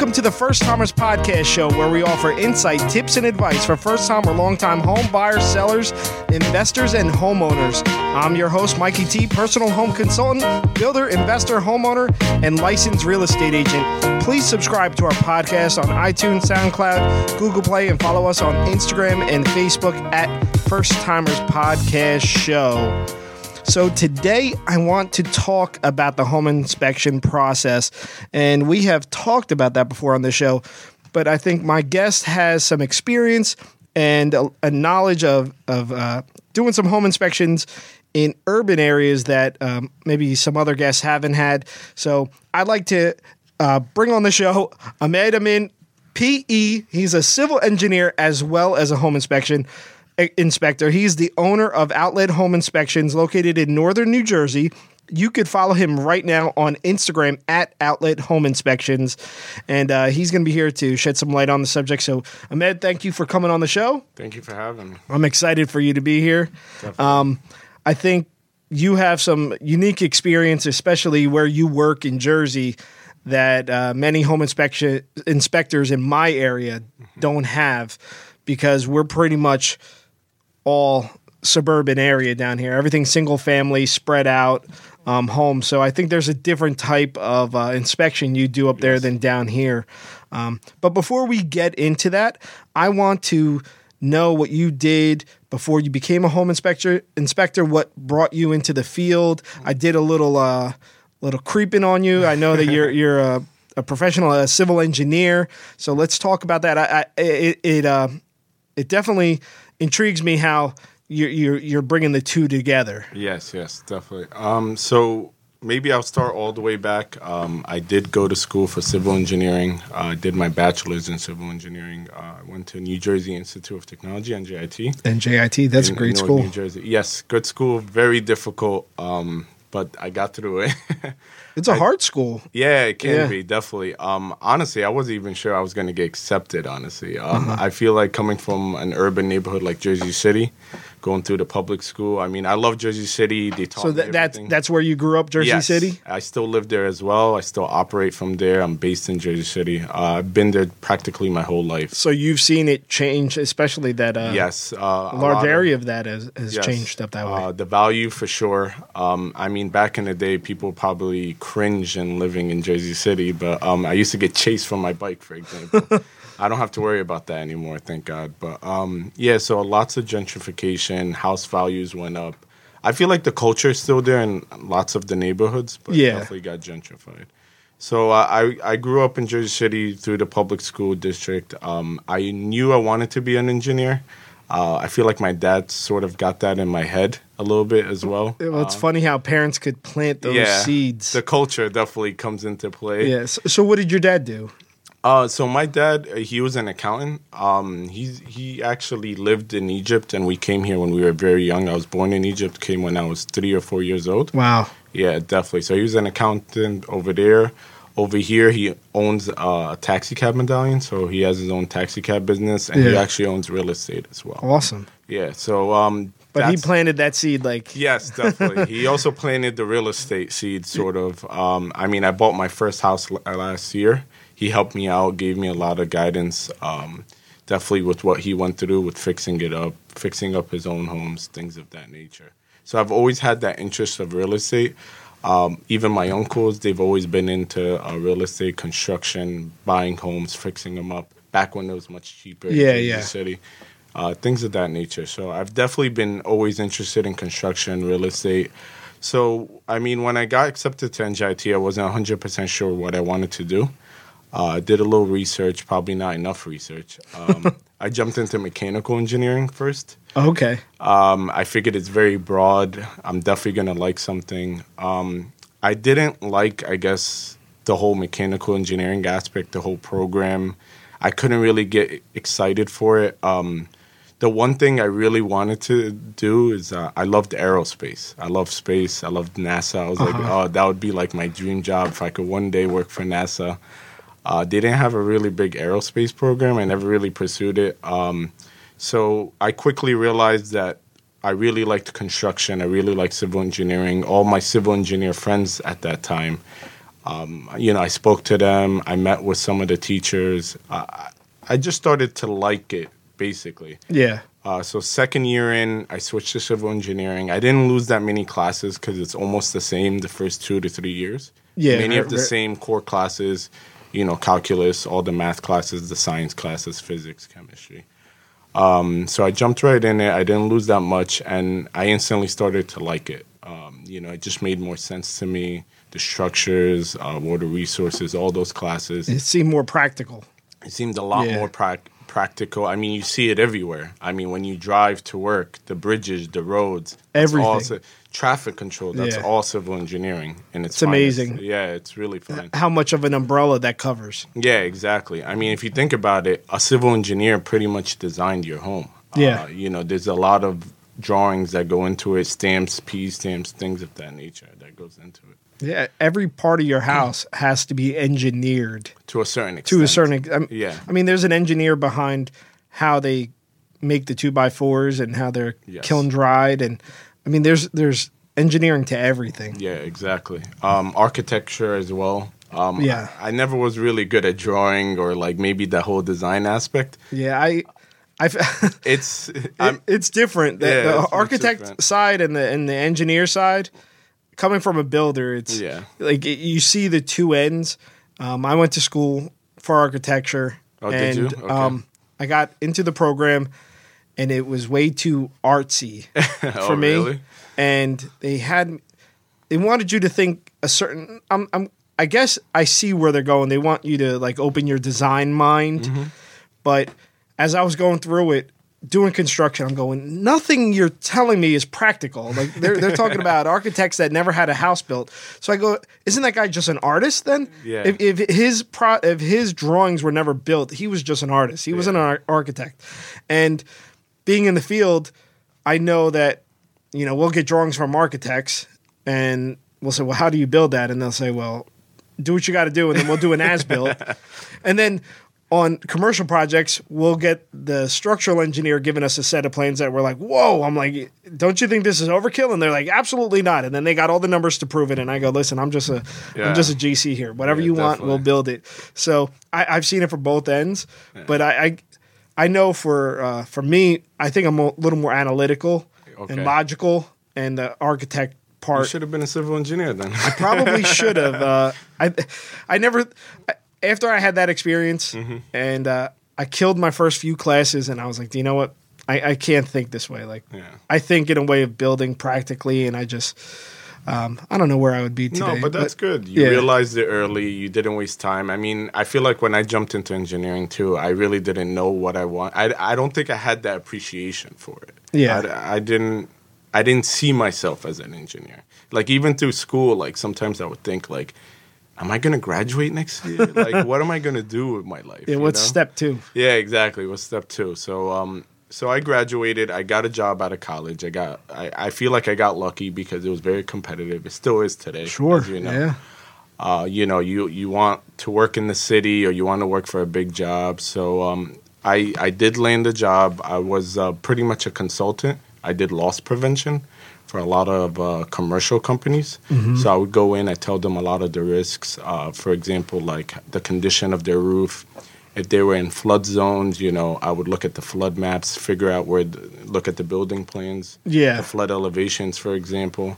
Welcome to the First Timers Podcast Show, where we offer insight, tips, and advice for first time or long time home buyers, sellers, investors, and homeowners. I'm your host, Mikey T, personal home consultant, builder, investor, homeowner, and licensed real estate agent. Please subscribe to our podcast on iTunes, SoundCloud, Google Play, and follow us on Instagram and Facebook at First Timers Podcast Show. So, today I want to talk about the home inspection process. And we have talked about that before on the show, but I think my guest has some experience and a, a knowledge of, of uh, doing some home inspections in urban areas that um, maybe some other guests haven't had. So, I'd like to uh, bring on the show Ahmed Amin, PE. He's a civil engineer as well as a home inspection inspector. He's the owner of Outlet Home Inspections located in northern New Jersey. You could follow him right now on Instagram at Outlet Home Inspections. And uh, he's going to be here to shed some light on the subject. So, Ahmed, thank you for coming on the show. Thank you for having me. I'm excited for you to be here. Um, I think you have some unique experience, especially where you work in Jersey, that uh, many home inspection inspectors in my area mm-hmm. don't have because we're pretty much all suburban area down here. Everything single family, spread out um, homes. So I think there's a different type of uh, inspection you do up yes. there than down here. Um, but before we get into that, I want to know what you did before you became a home inspector. Inspector, what brought you into the field? I did a little uh, little creeping on you. I know that you're you're a, a professional, a civil engineer. So let's talk about that. I, I it it, uh, it definitely intrigues me how you're, you're, you're bringing the two together. Yes, yes, definitely. Um, so maybe I'll start all the way back. Um, I did go to school for civil engineering. Uh, I did my bachelor's in civil engineering. Uh, I went to New Jersey Institute of Technology, NJIT. NJIT, that's in, a great school. New Jersey. Yes, good school. Very difficult, um, but I got through it. It's a I, hard school. Yeah, it can yeah. be definitely. Um, honestly, I wasn't even sure I was going to get accepted. Honestly, um, uh-huh. I feel like coming from an urban neighborhood like Jersey City, going through the public school. I mean, I love Jersey City. They taught so that, that's that's where you grew up, Jersey yes, City. I still live there as well. I still operate from there. I'm based in Jersey City. Uh, I've been there practically my whole life. So you've seen it change, especially that. Uh, yes, uh, large area of, of, that has, has yes, changed up that way. Uh, the value for sure. Um, I mean, back in the day, people probably cringe and living in Jersey City, but um, I used to get chased from my bike, for example. I don't have to worry about that anymore, thank God. But um, yeah, so lots of gentrification, house values went up. I feel like the culture is still there in lots of the neighborhoods, but yeah. definitely got gentrified. So uh, I I grew up in Jersey City through the public school district. Um, I knew I wanted to be an engineer. Uh, I feel like my dad sort of got that in my head a little bit as well. Well, it's um, funny how parents could plant those yeah, seeds. The culture definitely comes into play. Yes. Yeah, so, so, what did your dad do? Uh, so my dad, uh, he was an accountant. Um, he he actually lived in Egypt, and we came here when we were very young. I was born in Egypt, came when I was three or four years old. Wow. Yeah, definitely. So he was an accountant over there. Over here, he owns a taxi cab medallion, so he has his own taxi cab business, and yeah. he actually owns real estate as well. Awesome. Yeah. So um, but he planted that seed like yes definitely he also planted the real estate seed sort of um, i mean i bought my first house last year he helped me out, gave me a lot of guidance. Um, definitely with what he went through with fixing it up, fixing up his own homes, things of that nature. So I've always had that interest of real estate. Um, even my uncles, they've always been into uh, real estate, construction, buying homes, fixing them up. Back when it was much cheaper. Yeah, in yeah. City, uh, things of that nature. So I've definitely been always interested in construction, real estate. So I mean, when I got accepted to NJIT, I wasn't 100% sure what I wanted to do. Uh, I did a little research, probably not enough research. Um, I jumped into mechanical engineering first. Okay. Um, I figured it's very broad. I'm definitely going to like something. Um, I didn't like, I guess, the whole mechanical engineering aspect, the whole program. I couldn't really get excited for it. Um, the one thing I really wanted to do is uh, I loved aerospace. I love space. I loved NASA. I was uh-huh. like, oh, that would be like my dream job if I could one day work for NASA. Uh, they didn't have a really big aerospace program. I never really pursued it. Um, so I quickly realized that I really liked construction. I really liked civil engineering. All my civil engineer friends at that time, Um, you know, I spoke to them. I met with some of the teachers. Uh, I just started to like it, basically. Yeah. Uh, so second year in, I switched to civil engineering. I didn't lose that many classes because it's almost the same the first two to three years. Yeah, many of the same core classes. You know, calculus, all the math classes, the science classes, physics, chemistry. Um, so I jumped right in it. I didn't lose that much, and I instantly started to like it. Um, you know, it just made more sense to me. The structures, uh, water resources, all those classes. It seemed more practical. It seemed a lot Yeah. more prac- practical. I mean, you see it everywhere. I mean, when you drive to work, the bridges, the roads, all Everything. ci- traffic control. That's Yeah. all civil engineering, and it's It's amazing. Yeah, it's really fun. How much of an umbrella that covers. Yeah, exactly. I mean, if you think about it, a civil engineer pretty much designed your home. Yeah. Uh, you know, there's a lot of drawings that go into it, stamps, P stamps, things of that nature that goes into it Yeah, every part of your house has to be engineered to a certain extent. to a certain. I Yeah. I mean, there's an engineer behind how they make the two by fours and how they're Yes. kiln dried, and I mean, there's there's engineering to everything. Yeah, exactly. Um, architecture as well. Um, Yeah. I, I never was really good at drawing or like maybe the whole design aspect. Yeah, I, I. It's I'm, it's different. The, Yeah, the it's architect different. side and the and the engineer side, coming from a builder, it's Yeah. like it, you see the two ends. Um, I went to school for architecture, Oh, and did you? Okay. um, I got into the program, and it was way too artsy for Oh, me. really? And they had, they wanted you to think a certain. I'm, I'm, I guess I see where they're going. They want you to like open your design mind, Mm-hmm. but as I was going through it, doing construction, I'm going, nothing you're telling me is practical. Like they're they're talking about architects that never had a house built. So I go, isn't that guy just an artist then? Yeah. If, if his pro, if his drawings were never built, he was just an artist. He wasn't an ar- architect. And being in the field, I know that you know we'll get drawings from architects, and we'll say, well, how do you build that? And they'll say, well, do what you got to do, and then we'll do an as built, and then. On commercial projects, we'll get the structural engineer giving us a set of plans that we're like, "Whoa!" I'm like, "Don't you think this is overkill?" And they're like, "Absolutely not." And then they got all the numbers to prove it, and I go, "Listen, I'm just a, Yeah. am just a GC here. Whatever Yeah, you want, we'll build it." So I, I've seen it for both ends, but I, I, I know for uh, for me, I think I'm a little more analytical Okay. and logical, and the architect You part should have been a civil engineer then. I probably should have. Uh, I I never I- after I had that experience Mm-hmm. and uh, I killed my first few classes, and I was like, do you know what? I, I can't think this way. Like Yeah. I think in a way of building practically, and I just um, I don't know where I would be today. No, but that's good. You yeah. realized it early. You didn't waste time. I mean, I feel like when I jumped into engineering too, I really didn't know what I want. I, I don't think I had that appreciation for it. Yeah. I, I didn't. I didn't see myself as an engineer. Like even through school, like sometimes I would think like, "Am I going to graduate next year? like, what am I going to do with my life?" Yeah, you what's know? step two? Yeah, exactly. What's step two? So, um, so I graduated. I got a job out of college. I got. I, I feel like I got lucky because it was very competitive. It still is today. Sure. you know. Yeah. Uh, you know, you you want to work in the city or you want to work for a big job. So, um, I I did land a job. I was uh, pretty much a consultant. I did loss prevention for a lot of uh, commercial companies. So I would go in, I tell them a lot of the risks. Uh, for example, like the condition of their roof. If they were in flood zones, you know, I would look at the flood maps, figure out where, look at the building plans, Yeah. the flood elevations, for example.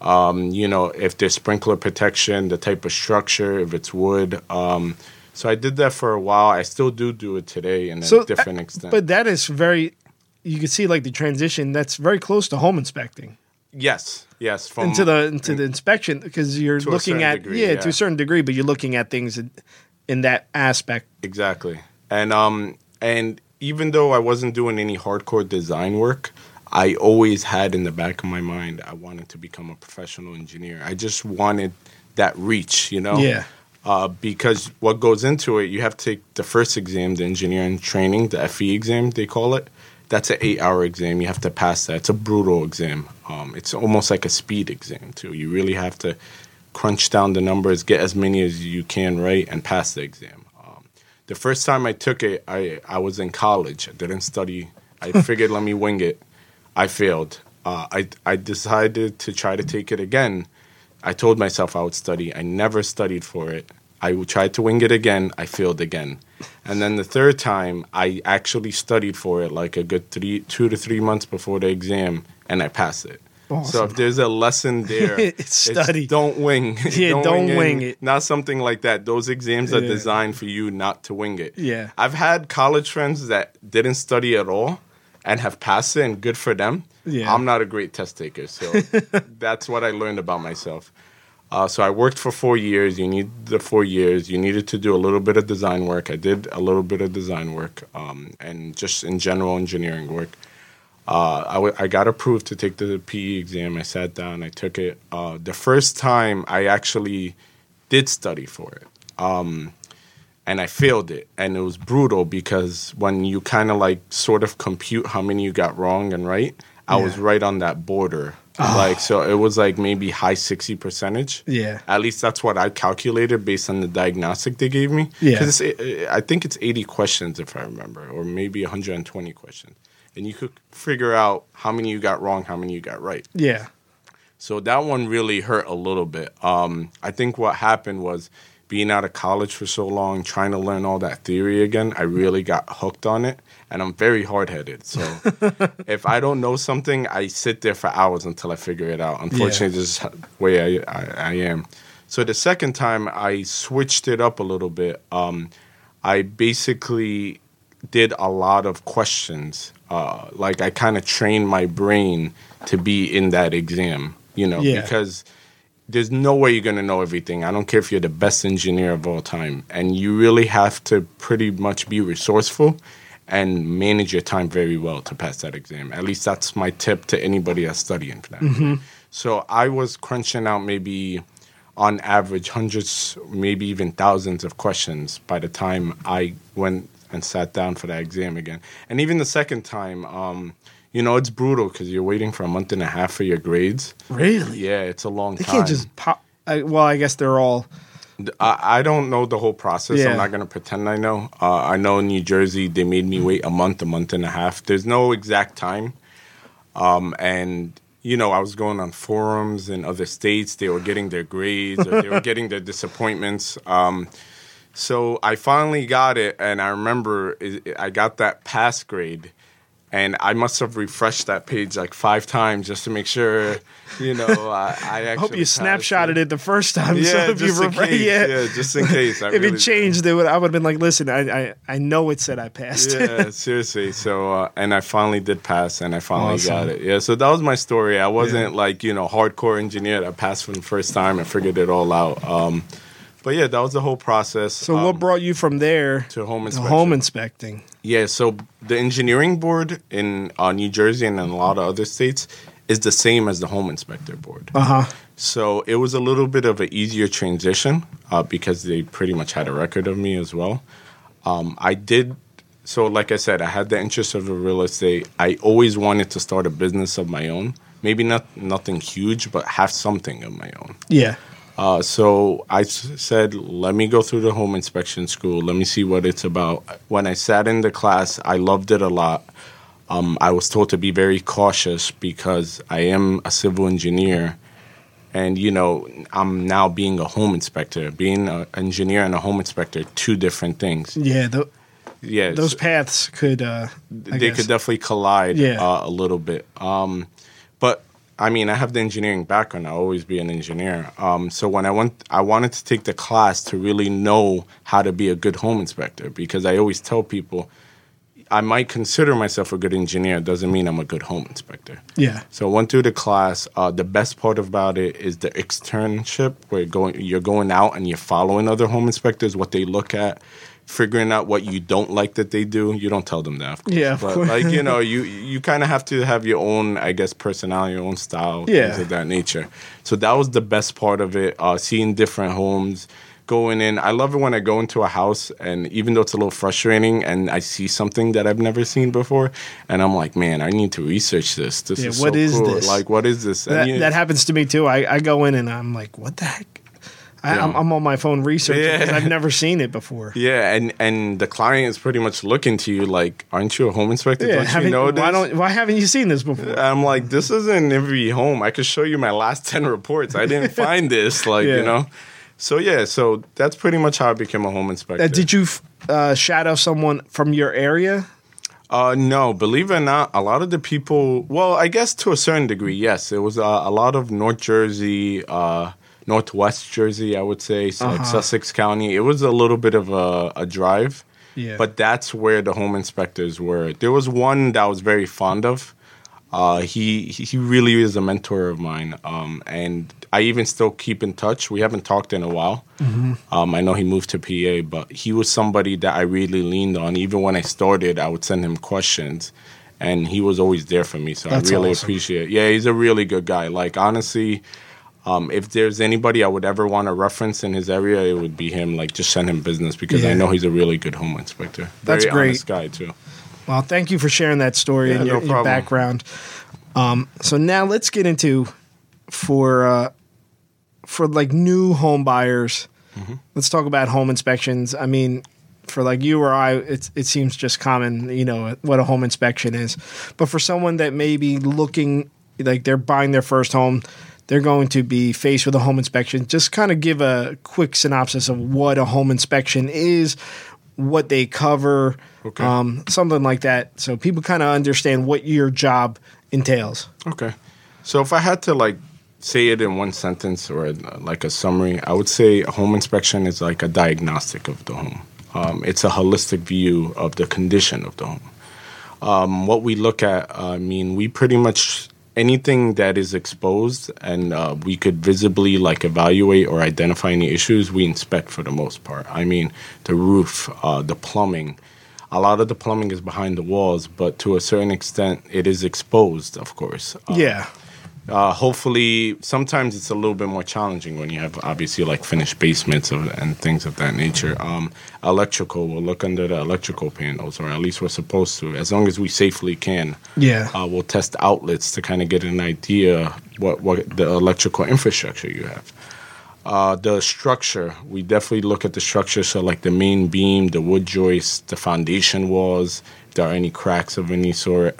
Um, you know, if there's sprinkler protection, the type of structure, if it's wood. Um, so I did that for a while. I still do do it today in a different uh, extent. But that is very. You can see like the transition. That's very close to home inspecting yes, yes, from into the into the inspection because you're looking at degree, yeah, yeah. to a certain degree, but you're looking at things in, that aspect. Exactly. And um and even though I wasn't doing any hardcore design work, I always had in the back of my mind I wanted to become a professional engineer. I just wanted that reach, you know? Yeah. Uh, because what goes into it, you have to take the first exam, the engineering training, the FE exam, they call it. That's an eight hour exam. You have to pass that. It's a brutal exam. Um, it's almost like a speed exam, too. You really have to crunch down the numbers, get as many as you can right, and pass the exam. Um, the first time I took it, I, I was in college. I didn't study. I figured, let me wing it. I failed. Uh, I, I decided to try to take it again I told myself I would study. I never studied for it. I tried to wing it again. I failed again. And then the third time, I actually studied for it like a good three, two to three months before the exam, and I passed it. So if there's a lesson there, It's study. don't wing. Yeah, don't wing it. Not something like that. Those exams are Yeah. designed for you not to wing it. Yeah. I've had college friends that didn't study at all and have passed it, and good for them. Yeah. I'm not a great test taker, so that's what I learned about myself. Uh, so I worked for four years. You need the four years. You needed to do a little bit of design work. I did a little bit of design work um, and just in general engineering work. Uh, I, w- I got approved to take the PE exam. I sat down. I took it. Uh, the first time I actually did study for it, um, and I failed it, and it was brutal because when you kind of like sort of compute how many you got wrong and right, I was right on that border. Like so, it was like maybe high sixty percentage. Yeah. At least that's what I calculated based on the diagnostic they gave me. Yeah. 'Cause it's, I think it's 80 questions if I remember, or maybe 120 questions. And you could figure out how many you got wrong, how many you got right. Yeah. So that one really hurt a little bit. Um, I think what happened was being out of college for so long, trying to learn all that theory again, I really got hooked on it. And I'm very hard headed. So if I don't know something, I sit there for hours until I figure it out. Unfortunately, this is the way I, I, I am. So the second time, I switched it up a little bit. Um, I basically did a lot of questions. Uh, like I kind of trained my brain to be in that exam, you know, Yeah. because there's no way you're going to know everything. I don't care if you're the best engineer of all time. And you really have to pretty much be resourceful and manage your time very well to pass that exam. At least that's my tip to anybody that's studying for that. So I was crunching out maybe on average hundreds, maybe even thousands of questions by the time I went and sat down for that exam again. And even the second time, um, you know, it's brutal because you're waiting for a month and a half for your grades. Really? Yeah, it's a long They time. can't just pop. I, well, I guess they're all. I, I don't know the whole process. Yeah. I'm not going to pretend I know. Uh, I know in New Jersey they made me wait a month, a month and a half. There's no exact time. Um, and you know, I was going on forums in other states. They were getting their grades or they were getting their disappointments. Um, so I finally got it, and I remember I got that pass grade, and I must have refreshed that page like five times just to make sure, you know, I, I actually. Hope you snapshotted it the first time. Yeah, so just in case. yeah. Yeah, just in case. I if really it did. changed, it would, I would have been like, "Listen, I, I, I know it said I passed." yeah, seriously. So, uh, and I finally did pass, and I finally Awesome. got it. Yeah, so that was my story. I wasn't like you know hardcore engineer that passed for the first time and figured it all out. Um, but yeah, that was the whole process. so, um, what brought you from there to home to home inspecting? Yeah, so the engineering board in uh, New Jersey and in a lot of other states is the same as the home inspector board. Uh huh. So it was a little bit of an easier transition uh, because they pretty much had a record of me as well. Um, I did, so like I said, I had the interest of the real estate. I always wanted to start a business of my own. Maybe not nothing huge, but have something of my own. Yeah. Uh, so I s- said, let me go through the home inspection school. Let me see what it's about. When I sat in the class, I loved it a lot. Um, I was told to be very cautious because I am a civil engineer. And, you know, I'm now being a home inspector. Being an engineer and a home inspector, two different things. Yeah. Th- Yeah, those paths could. Uh, they guess. could definitely collide Yeah. uh, a little bit. Um, I mean, I have the engineering background. I'll always be an engineer. Um, so when I went, I wanted to take the class to really know how to be a good home inspector because I always tell people I might consider myself a good engineer. Doesn't mean I'm a good home inspector. Yeah. So I went through the class. Uh, the best part about it is the externship, where going, you're going out and you're following other home inspectors, what they look at, figuring out what you don't like that they do. You don't tell them that, of course. Yeah, of but course. like you know, you you kind of have to have your own, I guess, personality, your own style, Yeah. things of that nature. So that was the best part of it. Uh, seeing different homes. Going in, I love it when I go into a house, and even though it's a little frustrating, and I see something that I've never seen before, and I'm like, man, I need to research this. This Yeah, is what so is cool. this? Like, what is this? And That, you- that happens to me too. I, I go in and I'm like, what the heck? I, Yeah. I'm, I'm on my phone researching Yeah. because I've never seen it before. Yeah, and and the client is pretty much looking to you like, aren't you a home inspector? don't you know this? why don't why haven't you seen this before? I'm like, this isn't every home. I could show you my last 10 reports. I didn't find this, like, Yeah. you know? So, yeah, so that's pretty much how I became a home inspector. Uh, did you f- uh, shadow someone from your area? Uh, no, believe it or not, a lot of the people, well, I guess to a certain degree, yes. It was uh, a lot of North Jersey, uh, Northwest Jersey, I would say, so like Uh-huh. Sussex County. It was a little bit of a, a drive, Yeah. but that's where the home inspectors were. There was one that I was very fond of. Uh, he he really is a mentor of mine, um, and I even still keep in touch. We haven't talked in a while. Mm-hmm. Um, I know he moved to PA, but he was somebody that I really leaned on. Even when I started, I would send him questions, and he was always there for me. So That's I really awesome. appreciate. it. Yeah, he's a really good guy. Like honestly, um, if there's anybody I would ever want to reference in his area, it would be him. Like just send him business because Yeah. I know he's a really good home inspector. That's Very great. honest guy too. Well, thank you for sharing that story Yeah, and your, no your background. Um, so now let's get into for uh, for like new home buyers. Mm-hmm. Let's talk about home inspections. I mean, for like you or I, it's it seems just common, you know, what a home inspection is. But for someone that may be looking like they're buying their first home, they're going to be faced with a home inspection. Just kind of give a quick synopsis of what a home inspection is, what they cover, Okay. um, something like that, so people kind of understand what your job entails. Okay. So if I had to like say it in one sentence or like a summary, I would say a home inspection is like a diagnostic of the home. Um, it's a holistic view of the condition of the home. Um, what we look at, I mean, we pretty much anything that is exposed and uh, we could visibly like evaluate or identify any issues, we inspect for the most part. I mean, the roof, uh, the plumbing. A lot of the plumbing is behind the walls, but to a certain extent, it is exposed, of course. Uh, yeah, uh, hopefully, sometimes it's a little bit more challenging when you have obviously like finished basements of, and things of that nature. Um, electrical, we'll look under the electrical panels, or at least we're supposed to, as long as we safely can. yeah, Uh, we'll test outlets to kind of get an idea what what the electrical infrastructure you have. Uh, the structure, we definitely look at the structure. So, like the main beam, the wood joists, the foundation walls, if there are any cracks of any sort.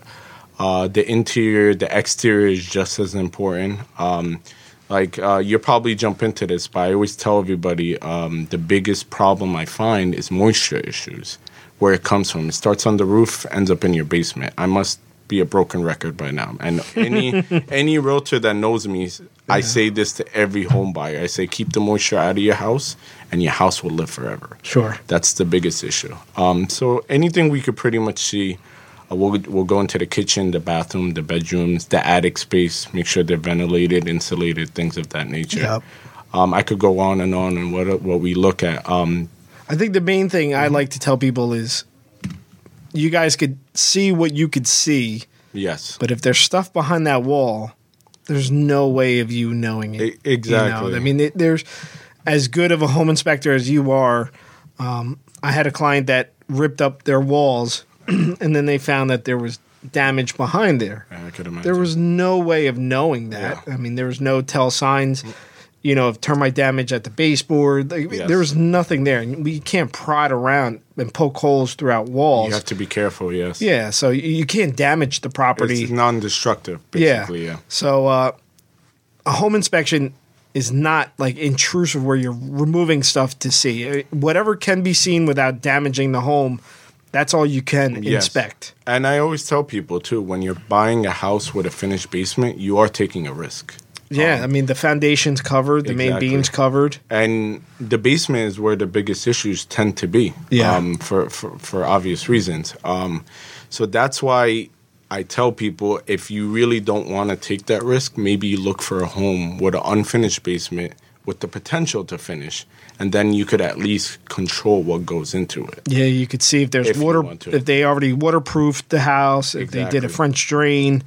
Uh, the interior, the exterior is just as important. Um, like uh, you'll probably jump into this, but I always tell everybody um, the biggest problem I find is moisture issues. Where it comes from, it starts on the roof, ends up in your basement. I must be a broken record by now. And any any realtor that knows me, I say this to every home buyer. I say keep the moisture out of your house, and your house will live forever. sure. That's the biggest issue. Um, so anything we could pretty much see, uh, we'll we'll go into the kitchen, the bathroom, the bedrooms, the attic space. Make sure they're ventilated, insulated, things of that nature. Yep. Um, I could go on and on and what what we look at. Um, I think the main thing. I like to tell people is you guys could see what you could see, yes. but if there's stuff behind that wall, there's no way of you knowing it. Exactly. You know? I mean, there's as good of a home inspector as you are. Um, I had a client that ripped up their walls, and then they found that there was damage behind there. I could imagine. There was no way of knowing that. Yeah. I mean, there was no tell signs, you know, of termite damage at the baseboard. Like, Yes. There was nothing there. And we can't prod around and poke holes throughout walls. You have to be careful. Yes. yeah, so you, can't damage the property. It's non-destructive. yeah. Basically. Yeah. So uh, a home inspection is not like intrusive where you're removing stuff to see. Uh, Whatever can be seen without damaging the home, that's all you can Yes. inspect. And I always tell people too, when you're buying a house with a finished basement, you are taking a risk. Yeah, I mean the foundation's covered, the main beam's covered. and the basement is where the biggest issues tend to be Yeah. um, for, for, for obvious reasons um, so that's why i tell people if you really don't want to take that risk maybe you look for a home with an unfinished basement with the potential to finish and then you could at least control what goes into it Yeah, you could see if there's If water if they already waterproofed the house, if they did a French drain.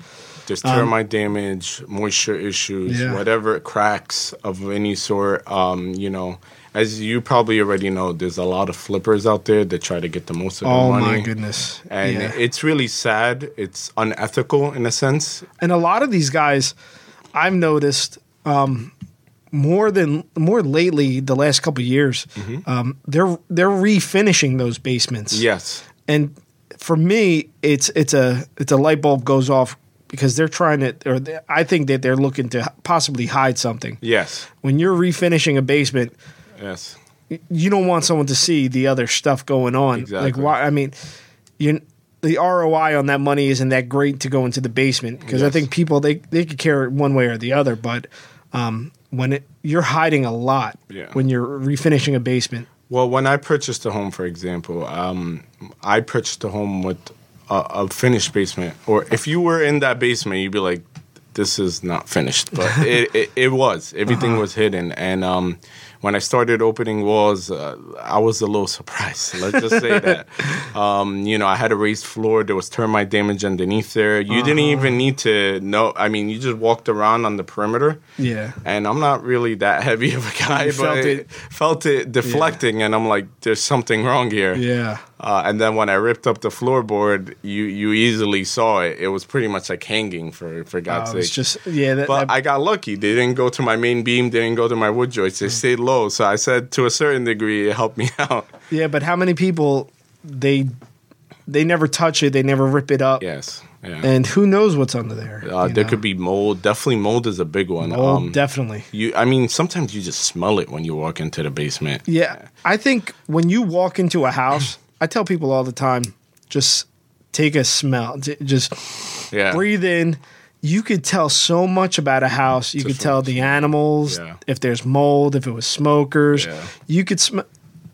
there's termite damage moisture issues Um, Yeah. whatever cracks of any sort um, you know as you probably already know there's a lot of flippers out there that try to get the most of Oh money my goodness. and yeah. it's really sad. It's unethical in a sense. and a lot of these guys I've noticed um, more than more lately the last couple of years, um, they're they're refinishing those basements. Yes. and for me, it's it's a it's a light bulb goes off because they're trying to, or they, I think that they're looking to possibly hide something. Yes. When you're refinishing a basement, Yes. you don't want someone to see the other stuff going on. Exactly. Like why? I mean, you the ROI on that money isn't that great to go into the basement because I think people they they could care one way or the other, but um, when it you're hiding a lot Yeah. when you're refinishing a basement. Well, when I purchased a home, for example, um, I purchased a home with a, a finished basement. Or if you were in that basement, you'd be like, "This is not finished," but it, it, it was. Everything was hidden, and um, when I started opening walls, uh, I was a little surprised. Let's just say that. Um, you know, I had a raised floor. There was termite damage underneath there. You didn't even need to know. I mean, you just walked around on the perimeter. Yeah. And I'm not really that heavy of a guy, You but felt it. it, felt it deflecting, and I'm like, "There's something wrong here." Yeah. Uh, and then when I ripped up the floorboard, you you easily saw it. It was pretty much like hanging for for God's Uh, sake. it's just yeah. That, but that- I got lucky. They didn't go to my main beam. They didn't go to my wood joists. Mm. They stayed low. So I said, to a certain degree, it helped me out. yeah, but how many people they they never touch it, they never rip it up, Yes. Yeah. and who knows what's under there? uh, there know? could be mold. Definitely, mold is a big one. Oh, Um, definitely. you. I mean, sometimes you just smell it when you walk into the basement. Yeah, I think when you walk into a house, I tell people all the time, just take a smell, just Yeah. breathe in. You could tell so much about a house. You could tell the animals, Yeah. if there's mold, if it was smokers. Yeah. You could smell.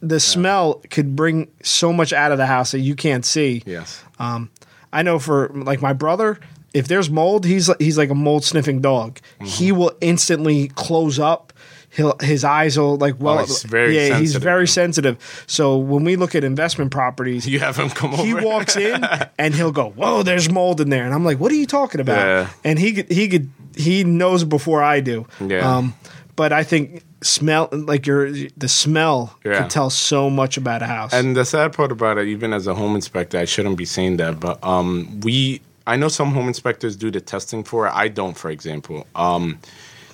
The smell could bring so much out of the house that you can't see. Yes. I know for like my brother, if there's mold, he's he's like a mold sniffing dog. Mm-hmm. He will instantly close up. He'll his eyes will like well, Oh, he's very yeah, he's sensitive. very sensitive. So when we look at investment properties, You have him come over. he walks in and he'll go, "Whoa, there's mold in there," and I'm like, "What are you talking about?" Yeah. And he could he could he knows before I do. Yeah. Um, but I think smell like your the smell Yeah. can tell so much about a house. And the sad part about it, even as a home inspector, I shouldn't be saying that, but um, we, I know some home inspectors do the testing for it. I don't, for example. Um,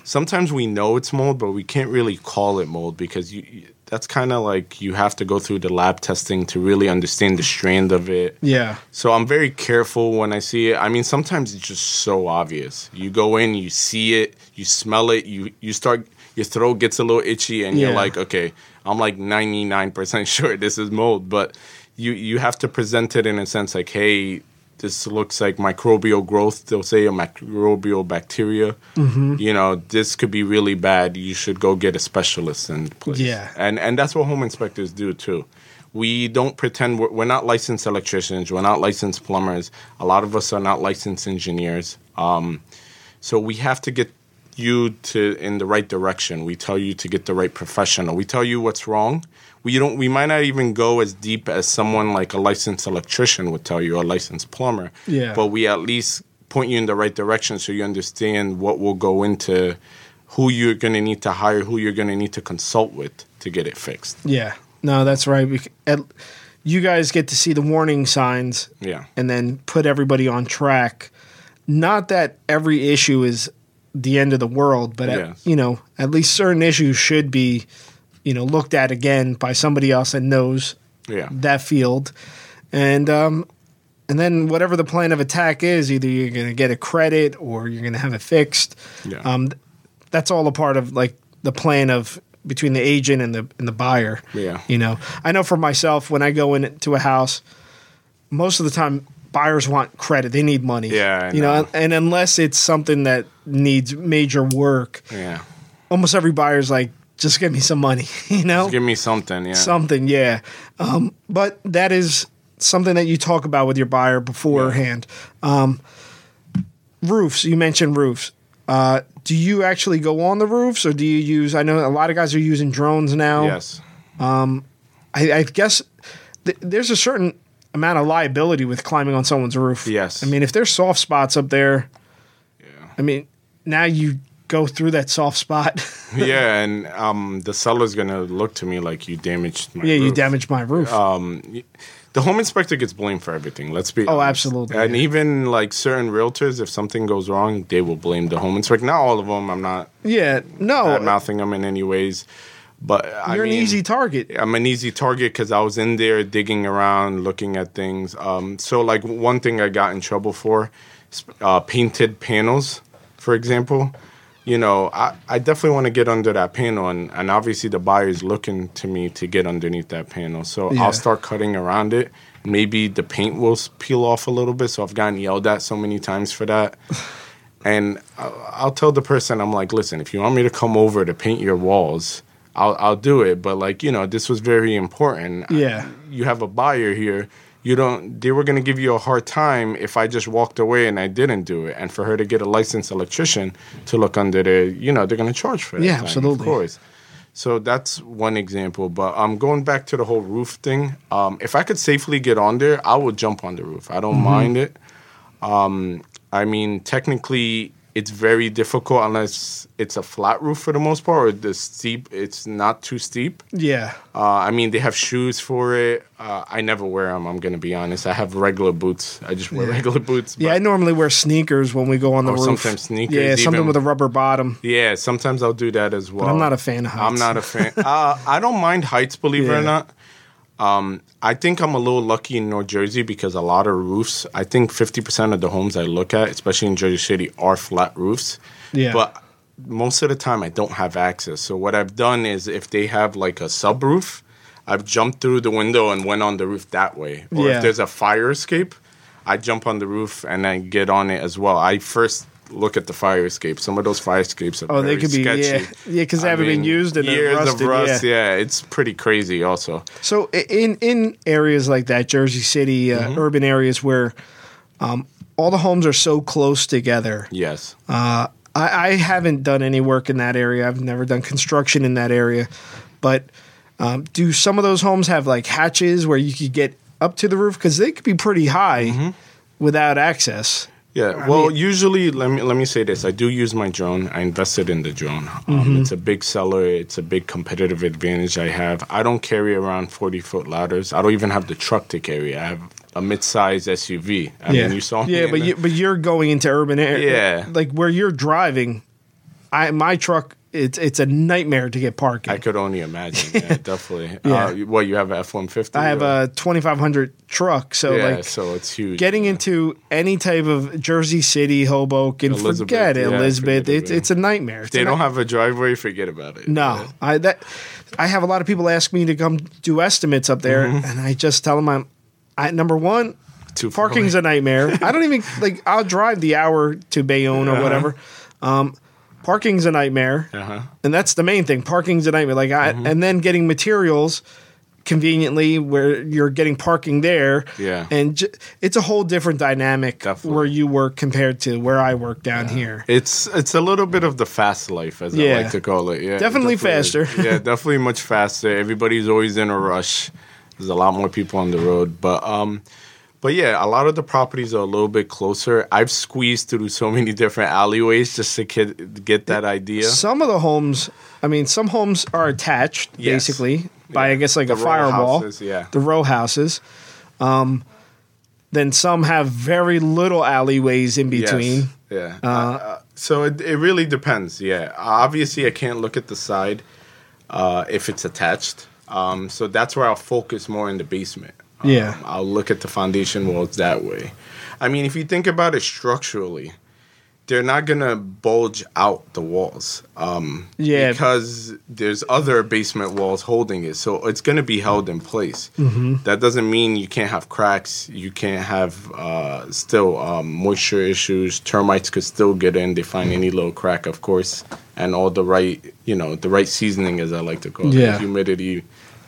sometimes we know it's mold, but we can't really call it mold because you, you- that's kind of like you have to go through the lab testing to really understand the strand of it. yeah. So I'm very careful when I see it. I mean, sometimes it's just so obvious. You go in, you see it, you smell it, you you start your throat gets a little itchy, and Yeah. you're like, okay, I'm like 99% sure this is mold, but you you have to present it in a sense like, hey, this looks like microbial growth. They'll say a microbial bacteria. Mm-hmm. You know, this could be really bad. You should go get a specialist in place. Yeah. and and that's what home inspectors do too. We don't pretend we're, we're not licensed electricians. We're not licensed plumbers. A lot of us are not licensed engineers. Um, so we have to get you to in the right direction. We tell you to get the right professional. We tell you what's wrong. We don't. We might not even go as deep as someone like a licensed electrician would tell you, or a licensed plumber. Yeah. But we at least point you in the right direction so you understand what will go into who you're going to need to hire, who you're going to need to consult with to get it fixed. Yeah, no, that's right. You guys get to see the warning signs Yeah. and then put everybody on track. Not that every issue is the end of the world, but at, Yes. you know, at least certain issues should be, you know, looked at again by somebody else that knows Yeah. that field, and um, and then whatever the plan of attack is, either you're going to get a credit or you're going to have it fixed. Yeah. Um, that's all a part of like the plan of between the agent and the and the buyer. Yeah. You know, I know for myself when I go into a house, most of the time buyers want credit. They need money. Yeah, you know, know. and unless it's something that needs major work, Yeah. almost every buyer's like, just give me some money. You know, Just give me something. Yeah. something. Yeah. Um, but that is something that you talk about with your buyer beforehand. Um, roofs. You mentioned roofs. Uh, do you actually go on the roofs, or do you use? I know a lot of guys are using drones now. Yes. I, I guess th- there's a certain amount of liability with climbing on someone's roof. Yes. I mean, if there's soft spots up there, Yeah. I mean, now you go through that soft spot. yeah, and um, the seller's gonna look to me like you damaged my. yeah, you roof. damaged my roof. Um, the home inspector gets blamed for everything. Let's be Oh, honest. absolutely, And yeah. even like certain realtors, if something goes wrong, they will blame the home inspector. Not all of them. I'm not Yeah, no, bad mouthing them in any ways, but I you're an mean, easy target. I'm an easy target because I was in there digging around, looking at things. Um, so, like one thing I got in trouble for, uh, painted panels, for example. You know, I, I definitely want to get under that panel, and, and obviously the buyer's looking to me to get underneath that panel. So Yeah. I'll start cutting around it. Maybe the paint will peel off a little bit. So I've gotten yelled at so many times for that. And I'll, I'll tell the person, I'm like, listen, if you want me to come over to paint your walls, I'll, I'll do it. But like, you know, this was very important. Yeah. You have a buyer here. You don't, they were going to give you a hard time if I just walked away and I didn't do it. And for her to get a licensed electrician to look under there, you know, they're going to charge for that. Yeah, time, absolutely. Of course. So that's one example. But um, going back to the whole roof thing, um, if I could safely get on there, I would jump on the roof. I don't Mm-hmm. mind it. Um, I mean, technically, it's very difficult unless it's a flat roof for the most part, or the steep. It's not too steep. Yeah, Uh, I mean, they have shoes for it. Uh, I never wear them. I'm gonna be honest. I have regular boots. I just wear regular boots. yeah. I normally wear sneakers when we go on the Or roof. sometimes sneakers, Yeah, something even- with a rubber bottom. Yeah, sometimes I'll do that as well. I'm not a fan of heights. I'm not a fan. uh, I don't mind heights, believe it or not. Um, I think I'm a little lucky in New Jersey because a lot of roofs. I think 50% of the homes I look at, especially in Jersey City, are flat roofs. Yeah. But most of the time, I don't have access. So what I've done is, if they have like a subroof, I've jumped through the window and went on the roof that way. Or Yeah. if there's a fire escape, I jump on the roof and I get on it as well. I first look at the fire escape. Some of those fire escapes are Oh, they could be sketchy. yeah, yeah, because they I haven't been used they're years rusted. of rust. yeah. Yeah. it's pretty crazy. Also, So in in areas like that, Jersey City, uh, Mm-hmm. urban areas where um, all the homes are so close together. yes, Uh, I, I haven't done any work in that area. I've never done construction in that area, but um, do some of those homes have like hatches where you could get up to the roof because they could be pretty high Mm-hmm. without access. Yeah. well, usually, let me let me say this: I do use my drone. I invested in the drone. Um, Mm-hmm. It's a big seller. It's a big competitive advantage I have. I don't carry around forty foot ladders. I don't even have the truck to carry. I have a mid-size SUV. I yeah, mean, you saw yeah, but you, but you're going into urban area. Yeah. like where you're driving. I my truck. It's it's a nightmare to get parking. I could only imagine. Yeah, definitely. Yeah. Uh, what you have a F one fifty? I have a 2500 truck, so yeah, like so it's huge. getting yeah. into any type of Jersey City, Hoboken, Elizabeth, forget it, Elizabeth. forget it, it's yeah. it's a nightmare. It's they a don't have a driveway. Forget about it. no. I that I have a lot of people ask me to come do estimates up there, Mm-hmm. and I just tell them I'm. I, number one, Too parking's away. a nightmare. I don't even like. I'll drive the hour to Bayonne or Uh-huh. whatever. Um, parking's a nightmare, Uh-huh. and that's the main thing. Parking's a nightmare. Like I, Mm-hmm. and then getting materials conveniently where you're getting parking there. Yeah. and j- it's a whole different dynamic Definitely. where you work compared to where I work down here. It's it's a little bit of the fast life, as Yeah. I like to call it. Yeah, it Definitely faster. yeah, definitely much faster. Everybody's always in a rush. There's a lot more people on the road, but um, but yeah, a lot of the properties are a little bit closer. I've squeezed through so many different alleyways just to get get that idea. Some of the homes, I mean, some homes are attached Yes. basically by Yeah. I guess like The a firewall. houses, yeah. The row houses. Um, then some have very little alleyways in Yes. between. Yeah. Uh, so it, it really depends. Yeah. Obviously, I can't look at the side uh, if it's attached. Um, so that's where I'll focus more in the basement. Um, Yeah. I'll look at the foundation walls that way. I mean, if you think about it structurally, they're not gonna bulge out the walls. Um, Yeah. Because there's other basement walls holding it, so it's gonna be held in place. Mm-hmm. That doesn't mean you can't have cracks. You can't have uh, still um, moisture issues. Termites could still get in. They find any little crack, of course, and all the right, you know, the right seasoning, as I like to call Yeah. it, humidity,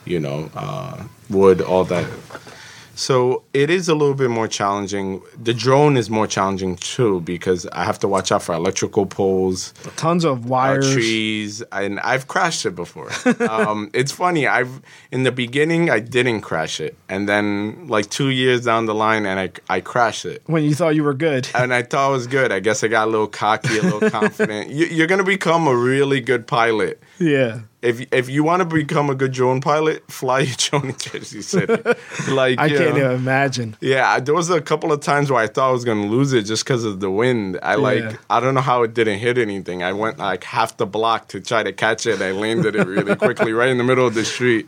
you know, uh, wood, all that. So it is a little bit more challenging. The drone is more challenging too because I have to watch out for electrical poles, Tons of uh, wires. trees, and I've crashed it before. um, it's funny. I've in the beginning I didn't crash it, and then like two years down the line, and I I crashed it. when you thought you were good. And I thought it was good. I guess I got a little cocky, a little confident. You, you're gonna become a really good pilot Yeah. if if you want to become a good drone pilot, fly your drone in Jersey City. like I can't know. even imagine. Yeah, there was a couple of times where I thought I was gonna lose it just because of the wind. I like Yeah. I don't know how it didn't hit anything. I went like half the block to try to catch it. I landed it really quickly right in the middle of the street.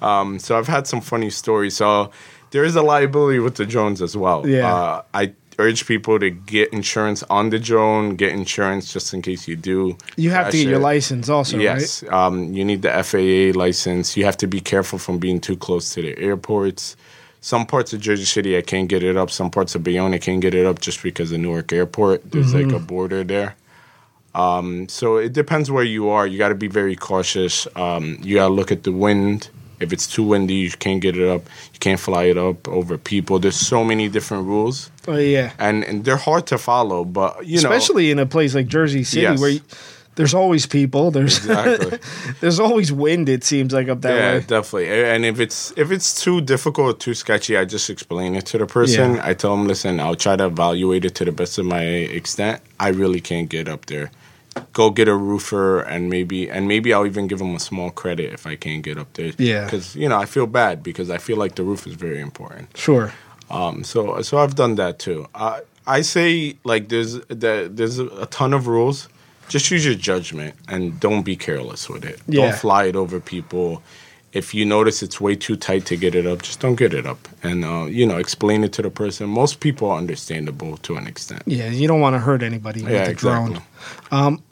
Um, so I've had some funny stories. So there is a liability with the drones as well. Yeah. Uh, I urge people to get insurance on the drone. Get insurance just in case you do. You have to get your license also, right? Yes, um, you need the FAA license. You have to be careful from being too close to the airports. Some parts of Jersey City, I can't get it up. Some parts of Bayonne, I can't get it up just because of Newark Airport. There's like a border there. Um, so it depends where you are. You got to be very cautious. Um, you got to look at the wind. If it's too windy, you can't get it up. You can't fly it up over people. There's so many different rules, Oh yeah. and, and they're hard to follow. But you know, Especially in a place like Jersey City Yes. where you, there's always people. There's Exactly. there's always wind. It seems like up that yeah, way. definitely. And if it's if it's too difficult, or too sketchy, I just explain it to the person. Yeah. I tell them, listen, I'll try to evaluate it to the best of my extent. I really can't get up there. Go get a roofer, and maybe and maybe I'll even give them a small credit if I can't get up there. Yeah. because you know I feel bad because I feel like the roof is very important. Sure. Um, so so I've done that too. Uh, I say like there's the, there's a ton of rules. Just use your judgment and don't be careless with it. Yeah. Don't fly it over people. If you notice it's way too tight to get it up, just don't get it up. And uh, you know, explain it to the person. Most people are understandable to an extent. Yeah, you don't want to hurt anybody with the exactly. drone. Um,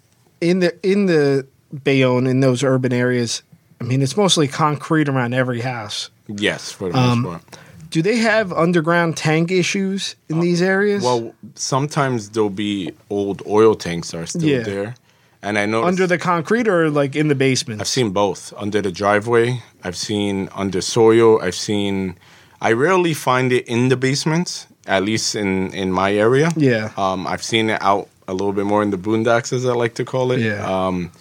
in the in the Bayonne in those urban areas, I mean, it's mostly concrete around every house. Yes, for the Um, most part. Do they have underground tank issues in these areas? Uh, Well, sometimes there'll be old oil tanks are still Yeah. there, and I know under the concrete or like in the basement? I've seen both under the driveway. I've seen under soil. I've seen. I rarely find it in the basements, at least in in my area. Yeah. Um, I've seen it out a little bit more in the boondocks, as I like to call it. Yeah. Um,